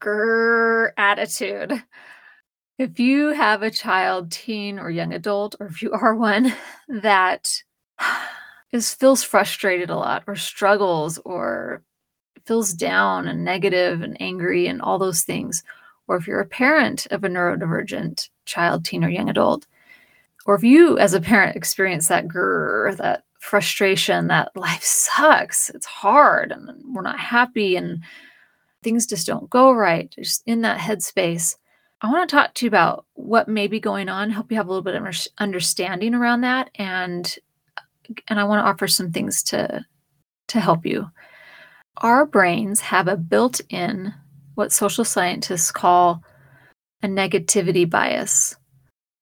grrr attitude. If you have a child, teen, or young adult, or if you are one that is feels frustrated a lot or struggles or feels down and negative and angry and all those things, or if you're a parent of a neurodivergent child, teen, or young adult, or if you as a parent experience that grrr, that frustration, that life sucks, it's hard, and we're not happy, and things just don't go right, just in that headspace. I want to talk to you about what may be going on, help you have a little bit of understanding around that, and and I want to offer some things to to help you. Our brains have a built-in what social scientists call a negativity bias,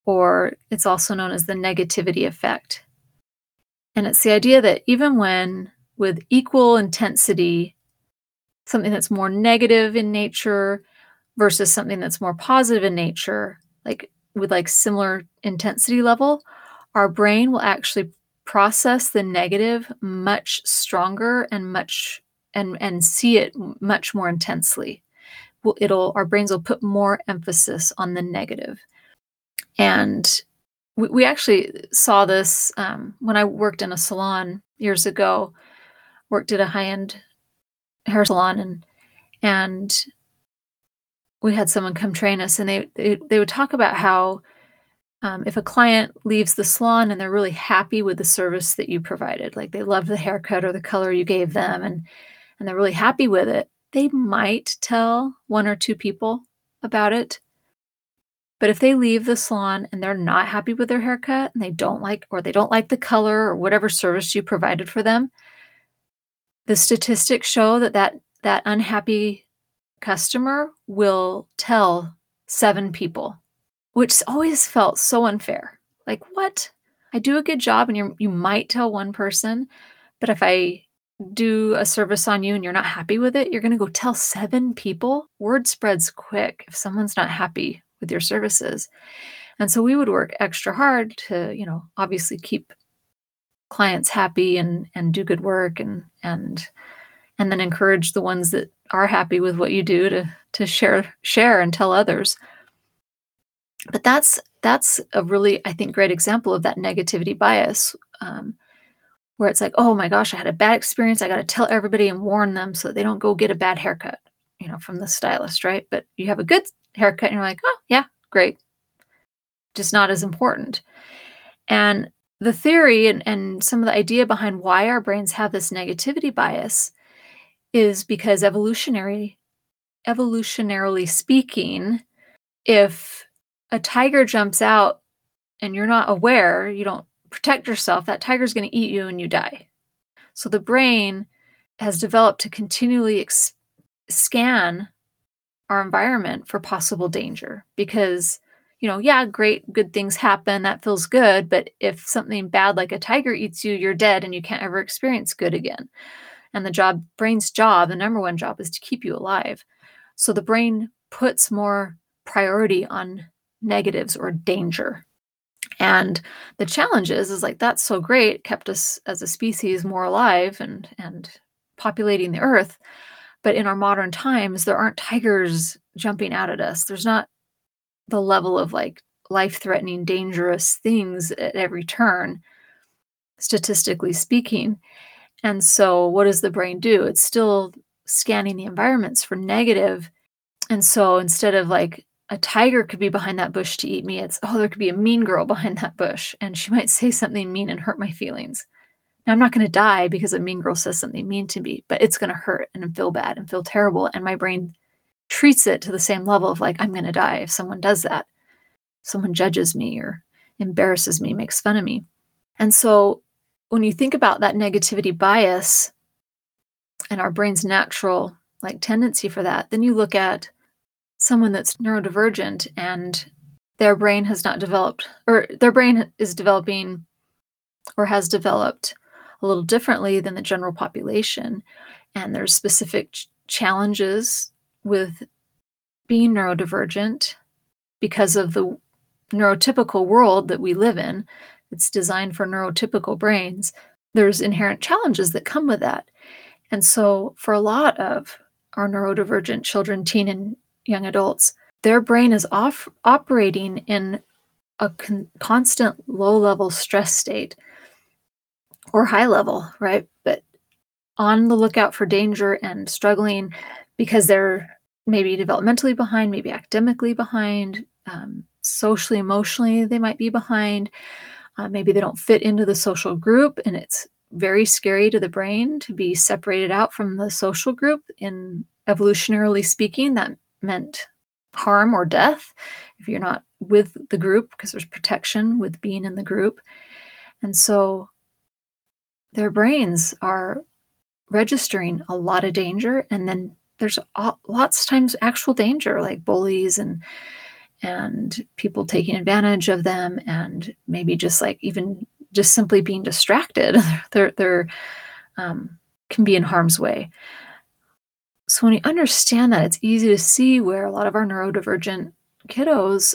or it's also known as the negativity effect. And it's the idea that even when with equal intensity, something that's more negative in nature versus something that's more positive in nature, like with like similar intensity level, our brain will actually process the negative much stronger and much and and see it much more intensely. Well, it'll our brains will put more emphasis on the negative. And we, we actually saw this um, when i worked in a salon years ago worked at a high-end hair salon and and we had someone come train us and they they, they would talk about how um, if a client leaves the salon and they're really happy with the service that you provided, like they love the haircut or the color you gave them, and and they're really happy with it, they might tell one or two people about it. But if they leave the salon and they're not happy with their haircut and they don't like or they don't like the color or whatever service you provided for them, the statistics show that that, that unhappy customer will tell seven people which always felt so unfair. Like, what? I do a good job and you you might tell one person, but if I do a service on you and you're not happy with it, you're going to go tell seven people. Word spreads quick if someone's not happy with your services. And so we would work extra hard to, you know, obviously keep clients happy and and do good work and and and then encourage the ones that are happy with what you do to to share share and tell others. But that's that's a really i think great example of that negativity bias um, where it's like oh my gosh i had a bad experience. I got to tell everybody and warn them so they don't go get a bad haircut you know from the stylist right? But you have a good haircut and you're like oh yeah great. Just not as important. And the theory and, and some of the idea behind why our brains have this negativity bias is because evolutionary evolutionarily speaking if a tiger jumps out and you're not aware, you don't protect yourself, that tiger's going to eat you and you die. So the brain has developed to continually ex- scan our environment for possible danger because you know yeah great good things happen that feels good but if something bad like a tiger eats you you're dead and you can't ever experience good again and the job brain's job the number one job is to keep you alive so the brain puts more priority on negatives or danger. And the challenge is, is like that's so great, kept us as a species more alive and and populating the earth. But in our modern times, there aren't tigers jumping out at us. There's not the level of like life-threatening, dangerous things at every turn, statistically speaking. And so what does the brain do? It's still scanning the environments for negative. And so instead of like a tiger could be behind that bush to eat me. It's, oh, there could be a mean girl behind that bush and she might say something mean and hurt my feelings. Now, I'm not going to die because a mean girl says something mean to me, but it's going to hurt and feel bad and feel terrible. And my brain treats it to the same level of like, I'm going to die if someone does that. Someone judges me or embarrasses me, makes fun of me. And so when you think about that negativity bias and our brain's natural like tendency for that, then you look at someone that's neurodivergent and their brain has not developed, or their brain is developing or has developed a little differently than the general population. And there's specific ch- challenges with being neurodivergent because of the neurotypical world that we live in. It's designed for neurotypical brains. There's inherent challenges that come with that. And so, for a lot of our neurodivergent children, teen, and young adults, their brain is off operating in a con- constant low level stress state or high level, right? But on the lookout for danger and struggling because they're maybe developmentally behind, maybe academically behind, um, socially, emotionally, they might be behind. Uh, maybe they don't fit into the social group, and it's very scary to the brain to be separated out from the social group. In evolutionarily speaking, that meant harm or death if you're not with the group because there's protection with being in the group. And so their brains are registering a lot of danger and then there's lots of times actual danger like bullies and and people taking advantage of them and maybe just like even just simply being distracted. They're they're um, can be in harm's way. So when you understand that it's easy to see where a lot of our neurodivergent kiddos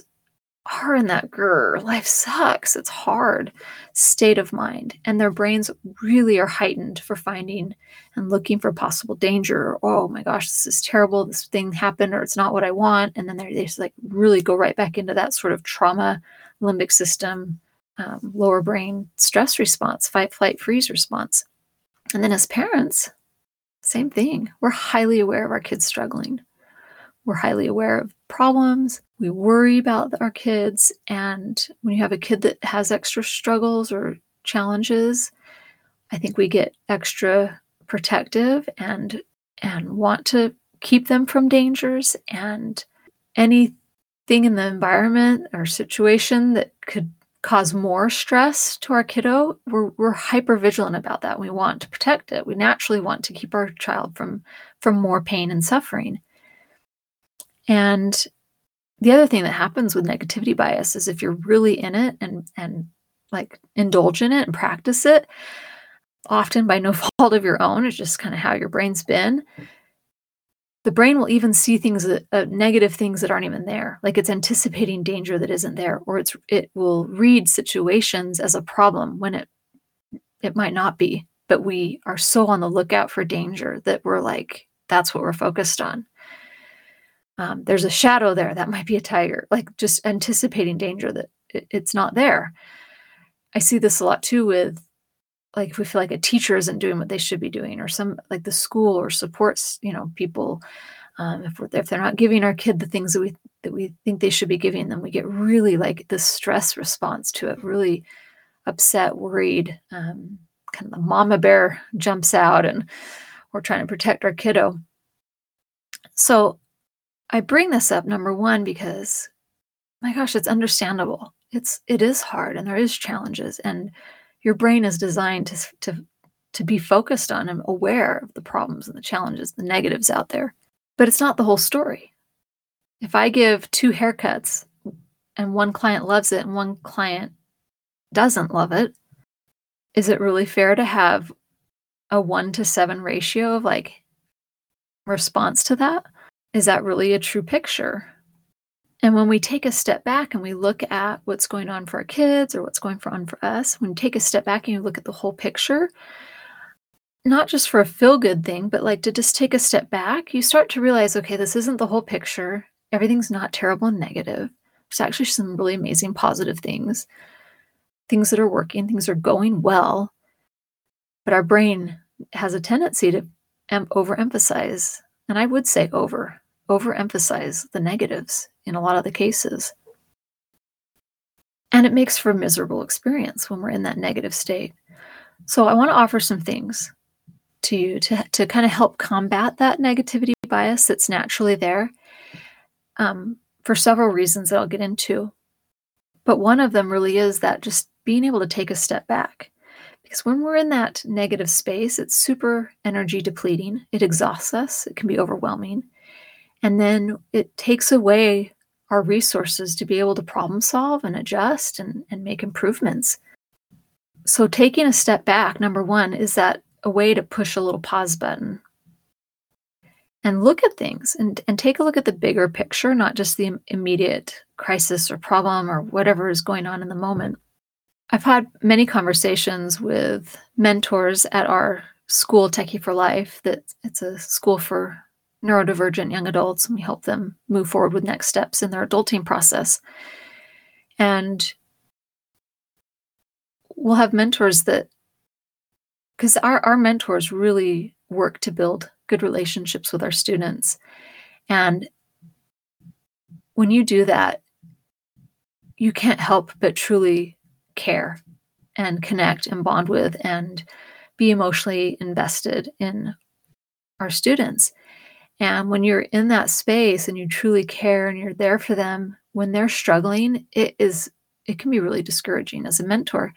are in that grr, life sucks, it's hard state of mind. And their brains really are heightened for finding and looking for possible danger. oh my gosh, this is terrible. This thing happened, or it's not what I want. And then they just like really go right back into that sort of trauma limbic system, um, lower brain stress response, fight, flight, freeze response. And then as parents, same thing. We're highly aware of our kids struggling. We're highly aware of problems. We worry about our kids. And when you have a kid that has extra struggles or challenges, I think we get extra protective and and want to keep them from dangers and anything in the environment or situation that could cause more stress to our kiddo, we're, we're hyper vigilant about that. We want to protect it. We naturally want to keep our child from from more pain and suffering. And the other thing that happens with negativity bias is if you're really in it and and like indulge in it and practice it, often by no fault of your own, it's just kind of how your brain's been. The brain will even see things that uh, negative things that aren't even there, like it's anticipating danger that isn't there, or it's it will read situations as a problem when it it might not be. But we are so on the lookout for danger that we're like, that's what we're focused on um, there's a shadow there that might be a tiger like just anticipating danger that it, it's not there. I see this a lot too with like if we feel like a teacher isn't doing what they should be doing or some like the school or supports you know people um, if, if they're not giving our kid the things that we that we think they should be giving them we get really like the stress response to it really upset worried um, kind of the mama bear jumps out and we're trying to protect our kiddo. So I bring this up number one because my gosh, it's understandable. It's it is hard and there is challenges and your brain is designed to to to be focused on and aware of the problems and the challenges, the negatives out there. But it's not the whole story. If I give two haircuts and one client loves it and one client doesn't love it, is it really fair to have a 1 to 7 ratio of like response to that? Is that really a true picture? And when we take a step back and we look at what's going on for our kids or what's going on for us, when you take a step back and you look at the whole picture, not just for a feel good thing, but like to just take a step back, you start to realize okay, this isn't the whole picture. Everything's not terrible and negative. There's actually some really amazing positive things, things that are working, things are going well. But our brain has a tendency to em- overemphasize, and I would say over overemphasize the negatives in a lot of the cases. And it makes for a miserable experience when we're in that negative state. So I want to offer some things to you to, to kind of help combat that negativity bias that's naturally there um, for several reasons that I'll get into. But one of them really is that just being able to take a step back. Because when we're in that negative space, it's super energy depleting. It exhausts us, it can be overwhelming. And then it takes away our resources to be able to problem solve and adjust and, and make improvements. So, taking a step back, number one, is that a way to push a little pause button and look at things and, and take a look at the bigger picture, not just the immediate crisis or problem or whatever is going on in the moment. I've had many conversations with mentors at our school, Techie for Life, that it's a school for neurodivergent young adults, and we help them move forward with next steps in their adulting process. And we'll have mentors that, because our, our mentors really work to build good relationships with our students. And when you do that, you can't help but truly care and connect and bond with and be emotionally invested in our students. And when you're in that space and you truly care and you're there for them when they're struggling, it is it can be really discouraging as a mentor.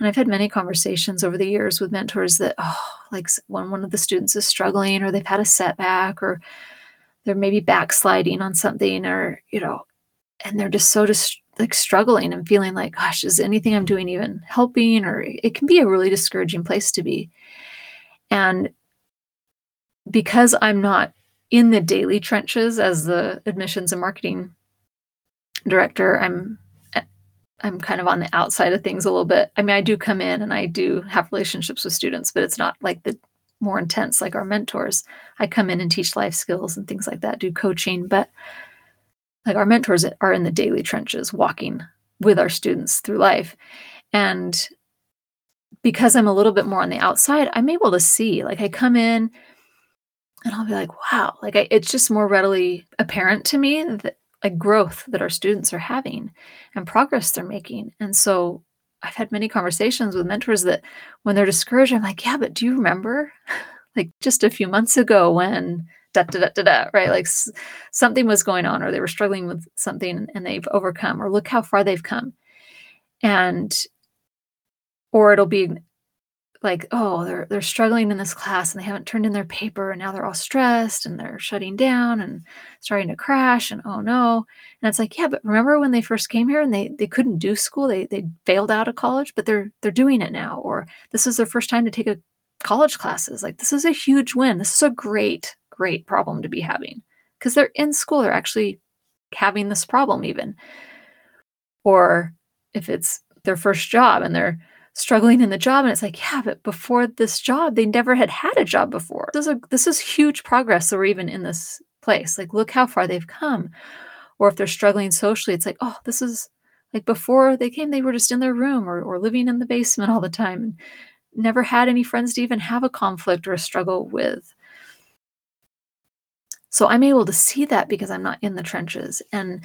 And I've had many conversations over the years with mentors that, oh, like when one of the students is struggling or they've had a setback or they're maybe backsliding on something or, you know, and they're just so just like struggling and feeling like, gosh, is anything I'm doing even helping? Or it can be a really discouraging place to be. And because I'm not in the daily trenches as the admissions and marketing director, I'm I'm kind of on the outside of things a little bit. I mean, I do come in and I do have relationships with students, but it's not like the more intense like our mentors. I come in and teach life skills and things like that, do coaching, but like our mentors are in the daily trenches walking with our students through life. And because I'm a little bit more on the outside, I'm able to see like I come in and I'll be like, wow, like I, it's just more readily apparent to me that like growth that our students are having and progress they're making. And so I've had many conversations with mentors that when they're discouraged, I'm like, yeah, but do you remember like just a few months ago when da da da da da, right? Like s- something was going on or they were struggling with something and they've overcome, or look how far they've come. And or it'll be like, oh, they're they're struggling in this class and they haven't turned in their paper and now they're all stressed and they're shutting down and starting to crash and oh no. And it's like, yeah, but remember when they first came here and they they couldn't do school, they they failed out of college, but they're they're doing it now. Or this is their first time to take a college classes. Like this is a huge win. This is a great, great problem to be having. Because they're in school, they're actually having this problem even. Or if it's their first job and they're struggling in the job and it's like yeah but before this job they never had had a job before. This is a, this is huge progress that we're even in this place. Like look how far they've come. Or if they're struggling socially it's like oh this is like before they came they were just in their room or, or living in the basement all the time and never had any friends to even have a conflict or a struggle with. So i'm able to see that because i'm not in the trenches. And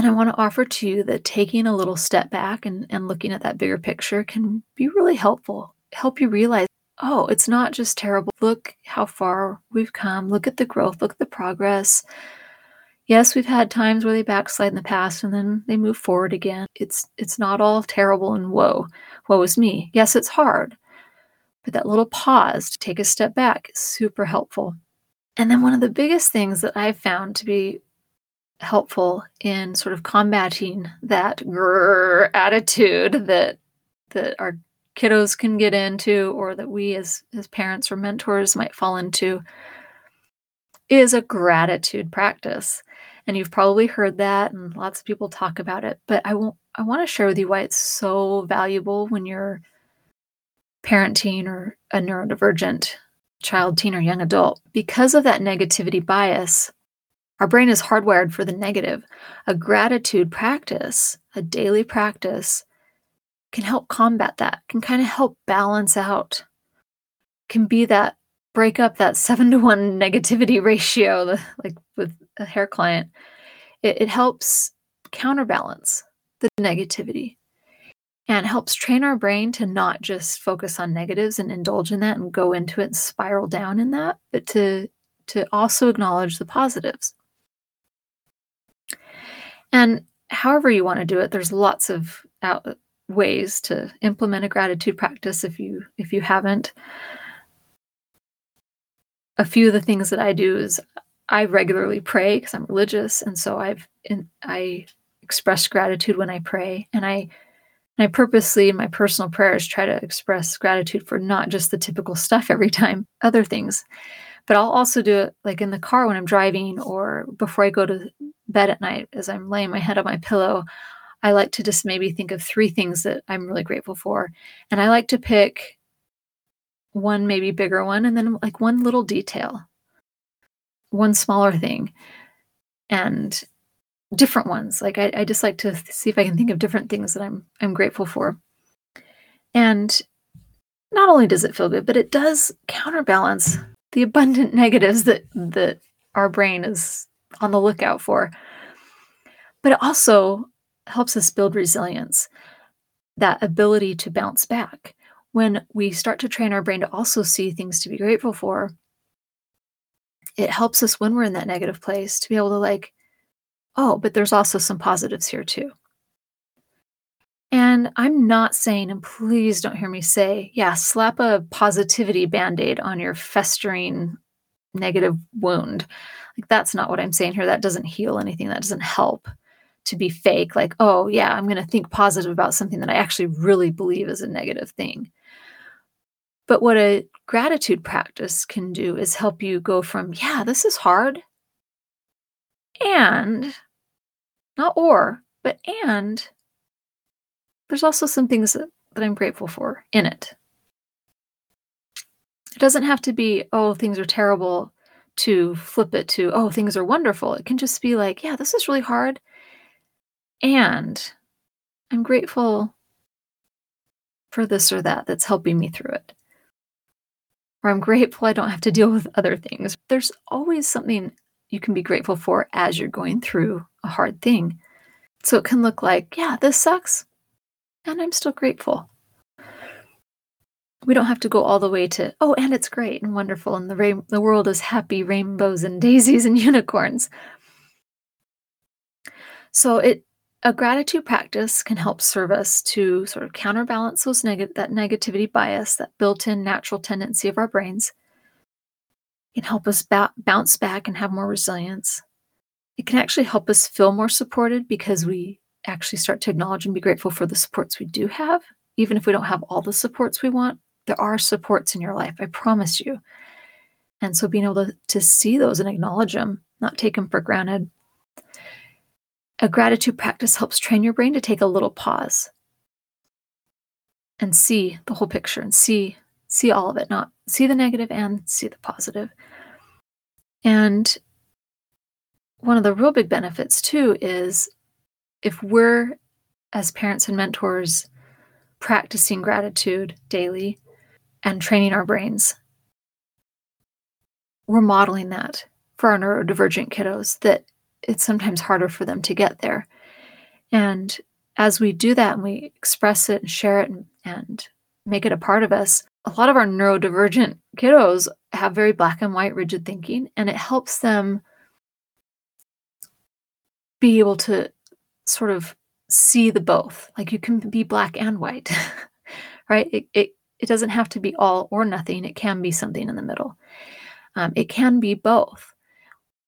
and I want to offer to you that taking a little step back and, and looking at that bigger picture can be really helpful. Help you realize, oh, it's not just terrible. Look how far we've come. Look at the growth. Look at the progress. Yes, we've had times where they backslide in the past and then they move forward again. It's it's not all terrible and woe. Woe is me. Yes, it's hard. But that little pause to take a step back is super helpful. And then one of the biggest things that I've found to be helpful in sort of combating that grrr attitude that that our kiddos can get into or that we as as parents or mentors might fall into is a gratitude practice. And you've probably heard that and lots of people talk about it but i won't i want to share with you why it's so valuable when you're parenting or a neurodivergent child teen or young adult. Because of that negativity bias our brain is hardwired for the negative. A gratitude practice, a daily practice, can help combat that, can kind of help balance out, can be that break up that seven to one negativity ratio, like with a hair client. It, it helps counterbalance the negativity and helps train our brain to not just focus on negatives and indulge in that and go into it and spiral down in that, but to to also acknowledge the positives. And however you want to do it, there's lots of out- ways to implement a gratitude practice if you if you haven't. A few of the things that I do is I regularly pray because I'm religious, and so I've in, I express gratitude when I pray, and I and I purposely in my personal prayers try to express gratitude for not just the typical stuff every time, other things, but I'll also do it like in the car when I'm driving or before I go to bed at night as I'm laying my head on my pillow. I like to just maybe think of three things that I'm really grateful for, and I like to pick one maybe bigger one and then like one little detail. One smaller thing and different ones. Like I, I just like to see if i can think of different things that i'm i'm grateful for. And not only does it feel good but it does counterbalance the abundant negatives that that our brain is on the lookout for but it also helps us build resilience that ability to bounce back when we start to train our brain to also see things to be grateful for, it helps us when we're in that negative place to be able to, like, oh, but there's also some positives here too. And I'm not saying, and please don't hear me say, yeah, slap a positivity band aid on your festering negative wound. Like, that's not what I'm saying here. That doesn't heal anything, that doesn't help to be fake. Like, oh, yeah, I'm going to think positive about something that I actually really believe is a negative thing. But what a gratitude practice can do is help you go from, yeah, this is hard, and not or, but and there's also some things that, that I'm grateful for in it. It doesn't have to be, oh, things are terrible to flip it to, oh, things are wonderful. It can just be like, yeah, this is really hard. And I'm grateful for this or that that's helping me through it or I'm grateful I don't have to deal with other things. There's always something you can be grateful for as you're going through a hard thing. So it can look like, yeah, this sucks, and I'm still grateful. We don't have to go all the way to, oh, and it's great and wonderful, and the, ra- the world is happy rainbows and daisies and unicorns. So it a gratitude practice can help serve us to sort of counterbalance those neg- that negativity bias, that built-in natural tendency of our brains. It help us ba- bounce back and have more resilience. It can actually help us feel more supported because we actually start to acknowledge and be grateful for the supports we do have, even if we don't have all the supports we want. There are supports in your life, I promise you. And so being able to, to see those and acknowledge them, not take them for granted, a gratitude practice helps train your brain to take a little pause and see the whole picture and see see all of it, not see the negative and see the positive. And one of the real big benefits too is if we're as parents and mentors practicing gratitude daily and training our brains, we're modeling that for our neurodivergent kiddos that it's sometimes harder for them to get there. And as we do that and we express it and share it and, and make it a part of us, a lot of our neurodivergent kiddos have very black and white rigid thinking, and it helps them be able to sort of see the both. Like you can be black and white, right? It, it, it doesn't have to be all or nothing, it can be something in the middle. Um, it can be both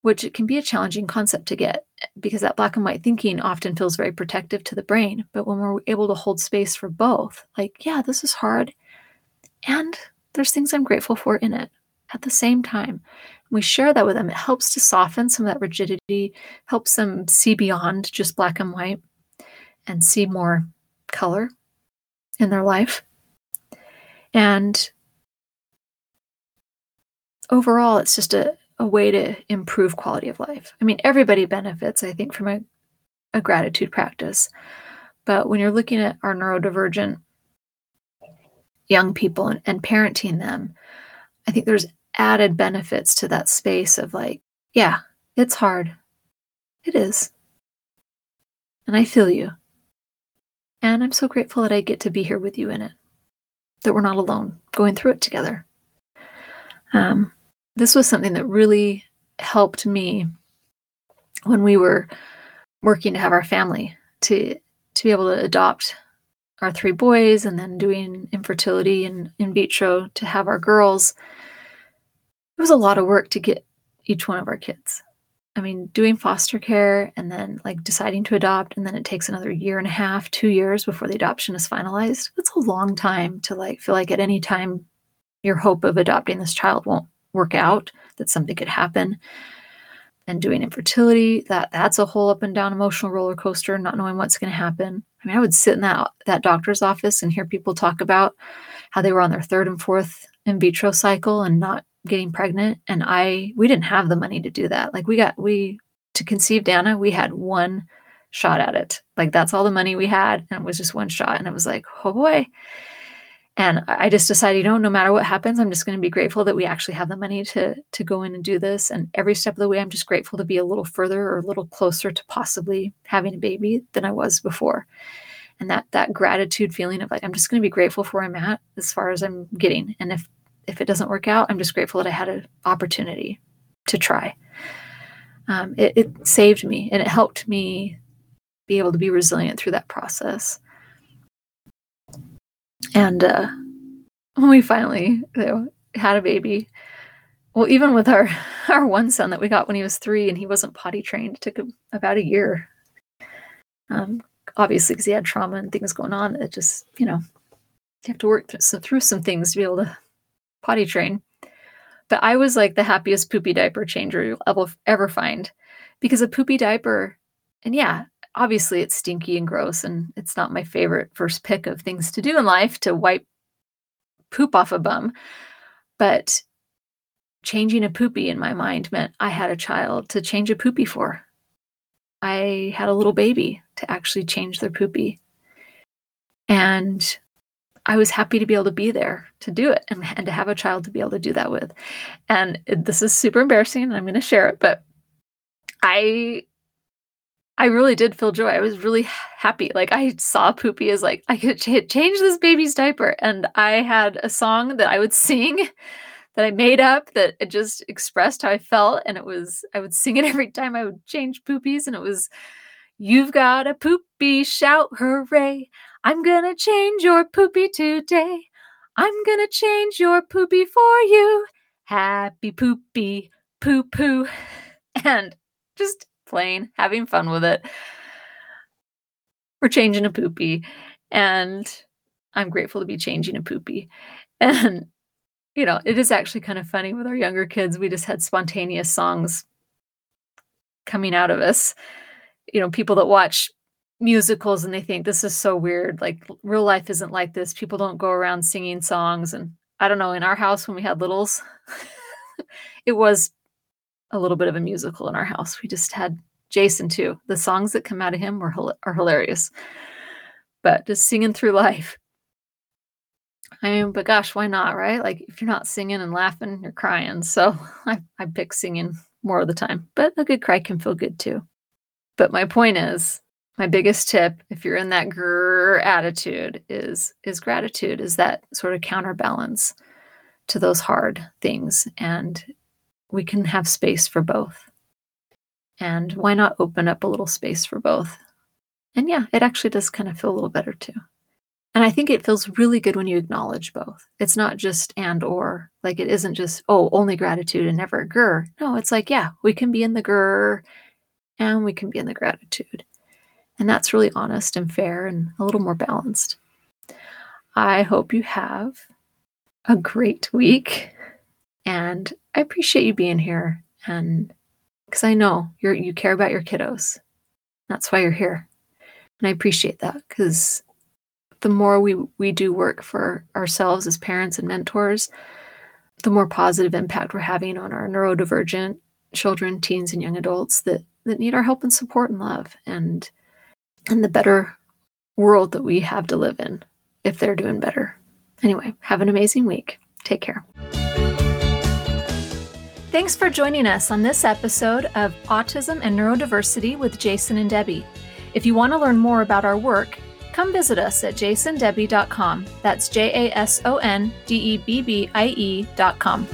which it can be a challenging concept to get because that black and white thinking often feels very protective to the brain. But when we're able to hold space for both, like, yeah, this is hard, and there's things I'm grateful for in it at the same time. We share that with them. It helps to soften some of that rigidity, helps them see beyond just black and white and see more color in their life. And overall, it's just a, a way to improve quality of life. I mean, everybody benefits, I think, from a, a gratitude practice. But when you're looking at our neurodivergent young people and, and parenting them, I think there's added benefits to that space of like, yeah, it's hard. It is. And I feel you. And I'm so grateful that I get to be here with you in it, that we're not alone going through it together. Um, this was something that really helped me when we were working to have our family to to be able to adopt our three boys and then doing infertility and in vitro to have our girls it was a lot of work to get each one of our kids. I mean, doing foster care and then like deciding to adopt, and then it takes another year and a half, two years before the adoption is finalized. It's a long time to like feel like at any time your hope of adopting this child won't work out, that something could happen. And doing infertility, that that's a whole up and down emotional roller coaster, not knowing what's going to happen. I mean, I would sit in that that doctor's office and hear people talk about how they were on their third and fourth in vitro cycle and not getting pregnant and i we didn't have the money to do that. Like we got we to conceive dana we had one shot at it. Like that's all the money we had and it was just one shot and it was like oh boy. And i just decided you know no matter what happens i'm just going to be grateful that we actually have the money to to go in and do this. And every step of the way i'm just grateful to be a little further or a little closer to possibly having a baby than i was before. And that that gratitude feeling of like i'm just going to be grateful for where i'm at as far as i'm getting. And if if it doesn't work out, I'm just grateful that I had an opportunity to try. Um, it, it saved me and it helped me be able to be resilient through that process. And uh, when we finally you know, had a baby, well, even with our our one son that we got when he was three and he wasn't potty trained, it took him about a year. Um, obviously, because he had trauma and things going on, it just you know you have to work through, so through some things to be able to potty train. But I was like the happiest poopy diaper changer you'll ever, ever find because a poopy diaper, and yeah, obviously it's stinky and gross, and it's not my favorite first pick of things to do in life to wipe poop off a bum. But changing a poopy in my mind meant I had a child to change a poopy for. I had a little baby to actually change their poopy. And I was happy to be able to be there to do it and, mm-hmm. and to have a child to be able to do that with. And this is super embarrassing and I'm going to share it, but I I really did feel joy. I was really happy. Like I saw Poopy as like I could ch- change this baby's diaper and I had a song that I would sing that I made up that it just expressed how I felt and it was I would sing it every time I would change poopies and it was you've got a poopy shout hooray I'm gonna change your poopy today. I'm gonna change your poopy for you. Happy poopy poo poo. And just playing, having fun with it. We're changing a poopy. And I'm grateful to be changing a poopy. And, you know, it is actually kind of funny with our younger kids. We just had spontaneous songs coming out of us. You know, people that watch musicals and they think this is so weird. Like real life isn't like this. People don't go around singing songs. And I don't know, in our house when we had littles, it was a little bit of a musical in our house. We just had Jason too. The songs that come out of him were are hilarious. But just singing through life. I mean, but gosh, why not, right? Like if you're not singing and laughing, you're crying. So I, I pick singing more of the time. But a good cry can feel good too. But my point is, my biggest tip if you're in that grr attitude is is gratitude is that sort of counterbalance to those hard things and we can have space for both. And why not open up a little space for both? And yeah it actually does kind of feel a little better too. And i think it feels really good when you acknowledge both. It's not just and or like it isn't just oh only gratitude and never grr. No it's like yeah we can be in the grr and we can be in the gratitude and that's really honest and fair and a little more balanced. I hope you have a great week. And I appreciate you being here. And because I know you're you care about your kiddos. That's why you're here. And I appreciate that because the more we, we do work for ourselves as parents and mentors, the more positive impact we're having on our neurodivergent children, teens, and young adults that, that need our help and support and love. And and the better world that we have to live in if they're doing better. Anyway, have an amazing week. Take care. Thanks for joining us on this episode of Autism and Neurodiversity with Jason and Debbie. If you want to learn more about our work, come visit us at jasondebbie.com. That's J A S O N D E B B I E.com.